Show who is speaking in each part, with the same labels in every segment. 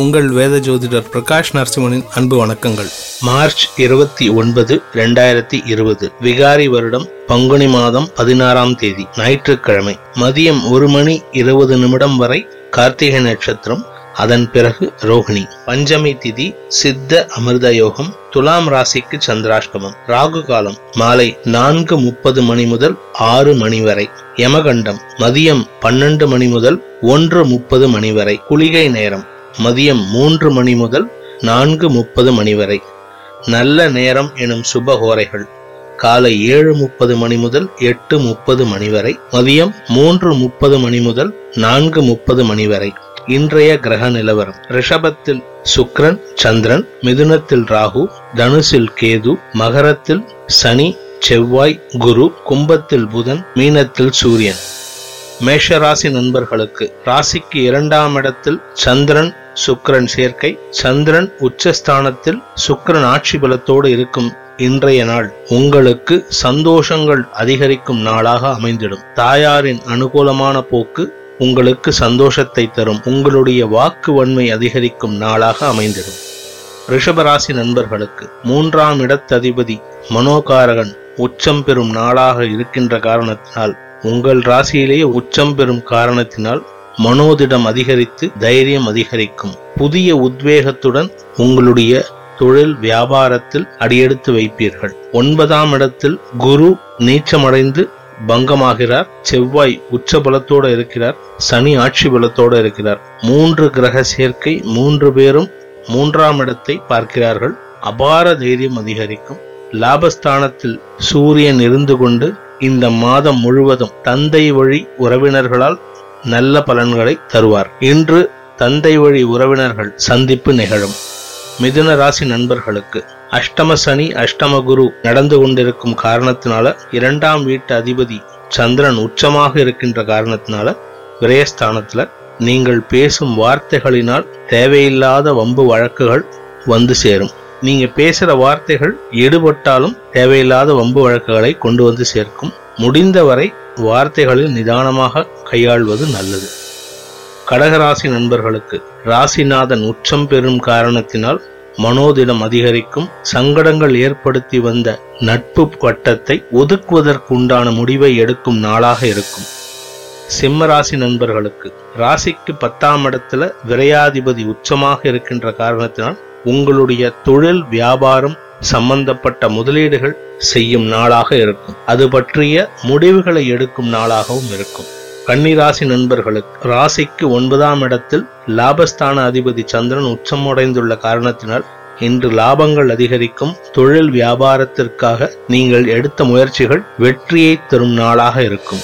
Speaker 1: உங்கள் வேத ஜோதிடர் பிரகாஷ் நரசிம்மனின் அன்பு வணக்கங்கள். மார்ச் இருபத்தி ஒன்பது இரண்டாயிரத்தி இருபது விகாரி வருடம் பங்குனி மாதம் பதினாறாம் தேதி ஞாயிற்றுக்கிழமை மதியம் ஒரு மணி இருபது நிமிடம் வரை கார்த்திகை நட்சத்திரம் அதன் பிறகு ரோகிணி. பஞ்சமி திதி சித்த அமிர்த யோகம் துலாம் ராசிக்கு சந்திராஷ்டமம். ராகு காலம் மாலை நான்கு முப்பது மணி முதல் ஆறு மணி வரை. யமகண்டம் மதியம் பன்னெண்டு மணி முதல் ஒன்று முப்பது மணி வரை. குளிகை நேரம் மதியம் மூன்று மணி முதல் நான்கு முப்பது மணி வரை. நல்ல நேரம் எனும் சுபகோரைகள். காலை ஏழு முப்பது மணி முதல் எட்டு முப்பது மணி வரை. மதியம் மூன்று முப்பது மணி முதல் நான்கு முப்பது மணி வரை. இன்றைய கிரக நிலவரம். ரிஷபத்தில் சுக்ரன் சந்திரன் மிதுனத்தில் ராகு தனுசில் கேது மகரத்தில் சனி செவ்வாய் குரு கும்பத்தில் புதன் மீனத்தில் சூரியன். மேஷராசி நண்பர்களுக்கு ராசிக்கு இரண்டாம் இடத்தில் சந்திரன் சுக்கரன் சேர்க்கை. சந்திரன் உச்சஸ்தானத்தில் சுக்கரன் ஆட்சி பலத்தோடு இருக்கும் இன்றைய நாள். உங்களுக்கு சந்தோஷங்கள் அதிகரிக்கும் நாளாக அமைந்திடும். தாயாரின் அனுகூலமான போக்கு உங்களுக்கு சந்தோஷத்தை தரும். உங்களுடைய வாக்கு வன்மை அதிகரிக்கும் நாளாக அமைந்திடும். ரிஷபராசி நண்பர்களுக்கு மூன்றாம் இடத்ததிபதி மனோகாரகன் உச்சம் பெறும் நாளாக இருக்கின்ற காரணத்தினால் உங்கள் ராசியிலேயே உச்சம் பெறும் காரணத்தினால் மனோதிடம் அதிகரித்து தைரியம் அதிகரிக்கும். புதிய உத்வேகத்துடன் உங்களுடைய தொழில் வியாபாரத்தில் அடியெடுத்து வைப்பீர்கள். ஒன்பதாம் இடத்தில் குரு நீச்சமடைந்து பங்கமாகிறார். செவ்வாய் உச்ச பலத்தோடு இருக்கிறார். சனி ஆட்சி பலத்தோடு இருக்கிறார். மூன்று கிரக சேர்க்கை மூன்று பேரும் மூன்றாம் இடத்தை பார்க்கிறார்கள். அபார தைரியம் அதிகரிக்கும். லாபஸ்தானத்தில் சூரியன் இருந்து கொண்டு இந்த மாதம் முழுவதும் தந்தை வழி உறவினர்களால் நல்ல பலன்களை தருவார். இன்று தந்தை வழி உறவினர்கள் சந்திப்பு நிகழும். மிதுன ராசி நண்பர்களுக்கு அஷ்டம சனி அஷ்டம குரு நடந்து கொண்டிருக்கும் காரணத்தினால இரண்டாம் வீட்டு அதிபதி சந்திரன் உச்சமாக இருக்கின்ற காரணத்தினால விரயஸ்தானத்துல நீங்கள் பேசும் வார்த்தைகளினால் தேவையில்லாத வம்பு வழக்குகள் வந்து சேரும். நீங்க பேசுற வார்த்தைகள் எடுபட்டாலும் தேவையில்லாத வம்பு வழக்குகளை கொண்டு வந்து சேர்க்கும். முடிந்தவரை வார்த்தைகளில் நிதானமாக கையாள்வது நல்லது. கடகராசி நண்பர்களுக்கு ராசிநாதன் உச்சம் பெறும் காரணத்தினால் மனோதிடம் அதிகரிக்கும். சங்கடங்கள் ஏற்படுத்தி வந்த நட்பு வட்டத்தை ஒதுக்குவதற்குண்டான முடிவை எடுக்கும் நாளாக இருக்கும். சிம்ம ராசி நண்பர்களுக்கு ராசிக்கு பத்தாம் இடத்துல விரையாதிபதி உச்சமாக இருக்கின்ற காரணத்தினால் உங்களுடைய தொழில் வியாபாரம் சம்பந்தப்பட்ட முதலீடுகள் செய்யும் நாளாக இருக்கும். அது பற்றிய முடிவுகளை எடுக்கும் நாளாகவும் இருக்கும். கன்னிராசி நண்பர்களுக்கு ராசிக்கு ஒன்பதாம் இடத்தில் லாபஸ்தான அதிபதி சந்திரன் உச்சமடைந்துள்ள காரணத்தினால் இன்று லாபங்கள் அதிகரிக்கும். தொழில் வியாபாரத்திற்காக நீங்கள் எடுத்த முயற்சிகள் வெற்றியை தரும் நாளாக இருக்கும்.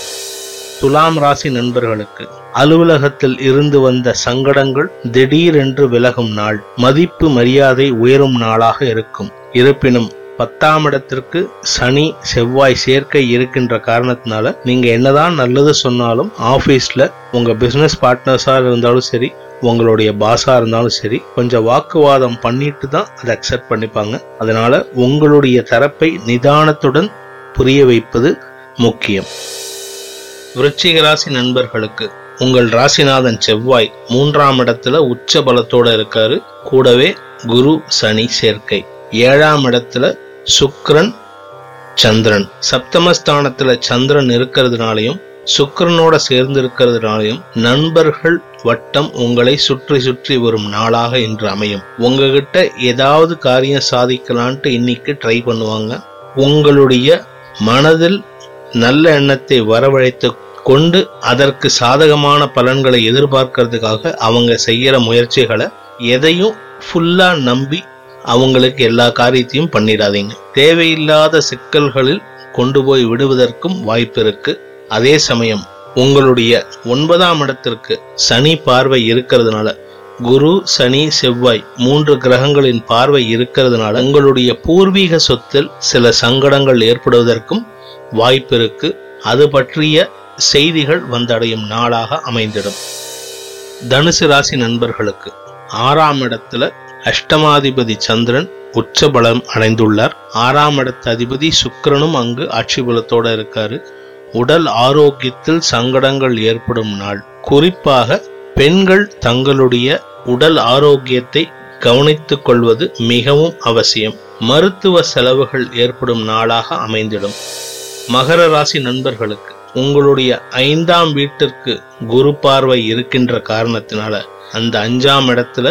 Speaker 1: துலாம் ராசி நண்பர்களுக்கு அலுவலகத்தில் இருந்து வந்த சங்கடங்கள் திடீரென்று விலகும் நாள். மதிப்பு மரியாதை உயரும் நாளாக இருக்கும். இருப்பினும் பத்தாம் இடத்திற்கு சனி செவ்வாய் சேர்க்கை இருக்கின்ற காரணத்தினால நீங்க என்னதான் நல்லது சொன்னாலும் ஆபீஸ்ல உங்க பிசினஸ் பார்ட்னர்ஸா இருந்தாலும் சரி உங்களுடைய பாஸா இருந்தாலும் சரி கொஞ்சம் வாக்குவாதம் பண்ணிட்டு தான் அதை அக்செப்ட் பண்ணிப்பாங்க. அதனால உங்களுடைய தரப்பை நிதானத்துடன் புரிய வைப்பது முக்கியம். விருச்சிக ராசி நண்பர்களுக்கு உங்கள் ராசிநாதன் செவ்வாய் மூன்றாம் இடத்துல உச்ச பலத்தோட இருக்காரு. கூடவே குரு சனி சேர்க்கை. ஏழாம் இடத்துல சுக்ரன் சந்திரன். சப்தமஸ்தானத்துல சந்திரன் இருக்கிறதுனாலையும் சுக்கரனோட சேர்ந்து இருக்கிறதுனாலையும் நண்பர்கள் வட்டம் உங்களை சுற்றி சுற்றி வரும் நாளாக இன்று அமையும். உங்ககிட்ட ஏதாவது காரியம் சாதிக்கலான்ட்டு இன்னைக்கு ட்ரை பண்ணுவாங்க. உங்களுடைய மனதில் நல்ல எண்ணத்தை வரவழைத்து கொண்டு அதற்கு சாதகமான பலன்களை எதிர்பார்க்கறதுக்காக அவங்க செய்யற முயற்சிகளை எதையும் ஃபுல்லா நம்பி அவங்களுக்கு எல்லா காரியத்தையும் பண்ணிடாதீங்க. தேவையில்லாத சிக்கல்களில் கொண்டு போய் விடுவதற்கும் வாய்ப்பு இருக்கு. அதே சமயம் உங்களுடைய ஒன்பதாம் இடத்திற்கு சனி பார்வை இருக்கிறதுனால குரு சனி செவ்வாய் மூன்று கிரகங்களின் பார்வை இருக்கிறதுனால உங்களுடைய பூர்வீக சொத்தில் சில சங்கடங்கள் ஏற்படுவதற்கும் வாய்ப்பு இருக்கு. அது பற்றிய செய்திகள் வந்தடையும் நாளாக அமைந்திடும். தனுசு ராசி நண்பர்களுக்கு ஆறாம் இடத்துல அஷ்டமாதிபதி சந்திரன் உச்ச பலம் அடைந்துள்ளார். ஆறாம் இடத்த அதிபதி சுக்கரனும் அங்கு ஆட்சி பலத்தோட இருக்காரு. உடல் ஆரோக்கியத்தில் சங்கடங்கள் ஏற்படும் நாள். குறிப்பாக பெண்கள் தங்களுடைய உடல் ஆரோக்கியத்தை கவனித்துக் கொள்வது மிகவும் அவசியம். மருத்துவ செலவுகள் ஏற்படும் நாளாக அமைந்திடும். மகர ராசி நண்பர்களுக்கு உங்களுடைய ஐந்தாம் வீட்டிற்கு குரு பார்வை இருக்கின்ற காரணத்தினால அந்த அஞ்சாம் இடத்துல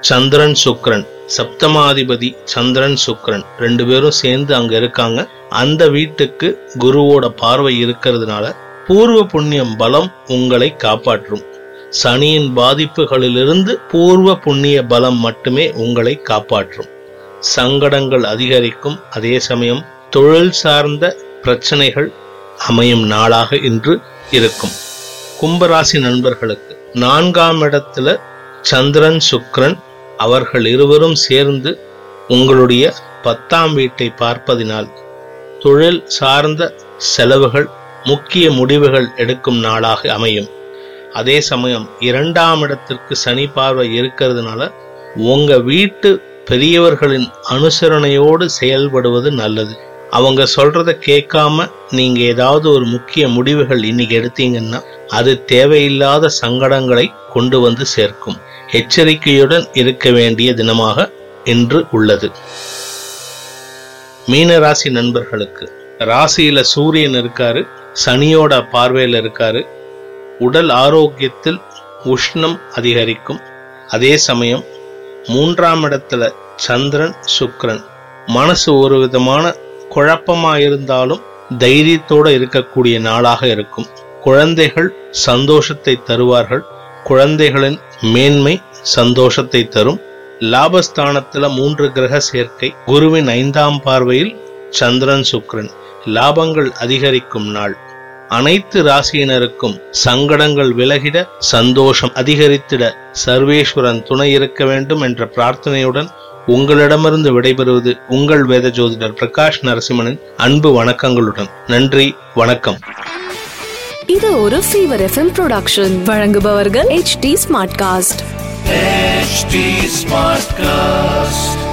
Speaker 1: சந்திரன் சுக்ரன் சப்தமாதிபதி சந்திரன் சுக்ரன் ரெண்டு பேரும் சேர்ந்து அங்க இருக்காங்க. அந்த வீட்டுக்கு குருவோட பார்வை இருக்கிறதுனால பூர்வ புண்ணியம் பலம் உங்களை காப்பாற்றும். சனியின் பாதிப்புகளிலிருந்து பூர்வ புண்ணிய பலம் மட்டுமே உங்களை காப்பாற்றும். சங்கடங்கள் அதிகரிக்கும். அதே சமயம் தொழில் சார்ந்த பிரச்சனைகள் அமையும் நாளாக இன்று இருக்கும். கும்பராசி நண்பர்களுக்கு நான்காம் இடத்துல சந்திரன் சுக்ரன் அவர்கள் இருவரும் சேர்ந்து உங்களுடைய பத்தாம் வீட்டை பார்ப்பதினால் தொழில் சார்ந்த செலவுகள் முக்கிய முடிவுகள் எடுக்கும் நாளாக அமையும். அதே சமயம் இரண்டாம் இடத்திற்கு சனி பார்வை இருக்கிறதுனால உங்க வீட்டு பெரியவர்களின் அனுசரணையோடு செயல்படுவது நல்லது. அவங்க சொல்றத கேட்காம நீங்க ஏதாவது ஒரு முக்கிய முடிவுகள் இன்னைக்கு எடுத்தீங்கன்னா அது தேவையில்லாத சங்கடங்களை கொண்டு வந்து சேர்க்கும். எச்சரிக்கையுடன் இருக்க வேண்டிய தினமாக இன்று உள்ளது. மீனராசி நண்பர்களுக்கு ராசியில சூரியன் இருக்காரு சனியோட பார்வையில் இருக்காரு. உடல் ஆரோக்கியத்தில் உஷ்ணம் அதிகரிக்கும். அதே சமயம் மூன்றாம் இடத்துல சந்திரன் சுக்ரன் மனசு ஒரு விதமான குழப்பமா இருந்தாலும் தைரியத்தோட இருக்கக்கூடிய நாளாக இருக்கும். குழந்தைகள் சந்தோஷத்தை தருவார்கள். குழந்தைகளின் மேன்மை சந்தோஷத்தை தரும். லாபஸ்தானத்துல மூன்று கிரக சேர்க்கை. குருவின் ஐந்தாம் பார்வையில் சந்திரன் சுக்கிரன் லாபங்கள் அதிகரிக்கும் நாள். அனைத்து ராசியினருக்கும் சங்கடங்கள் விலகிட சந்தோஷம் அதிகரித்திட சர்வேஸ்வரன் துணை இருக்க வேண்டும் என்ற பிரார்த்தனையுடன் உங்களிடமிருந்து விடைபெறுவது உங்கள் வேத ஜோதிடர் பிரகாஷ் நரசிம்மனின் அன்பு வணக்கங்களுடன். நன்றி வணக்கம்.
Speaker 2: இது ஒரு ஃபீவர் எஃப்எம் ப்ரொடக்ஷன் வழங்குபவர்கள் H T smart cast
Speaker 3: HT Smartcast.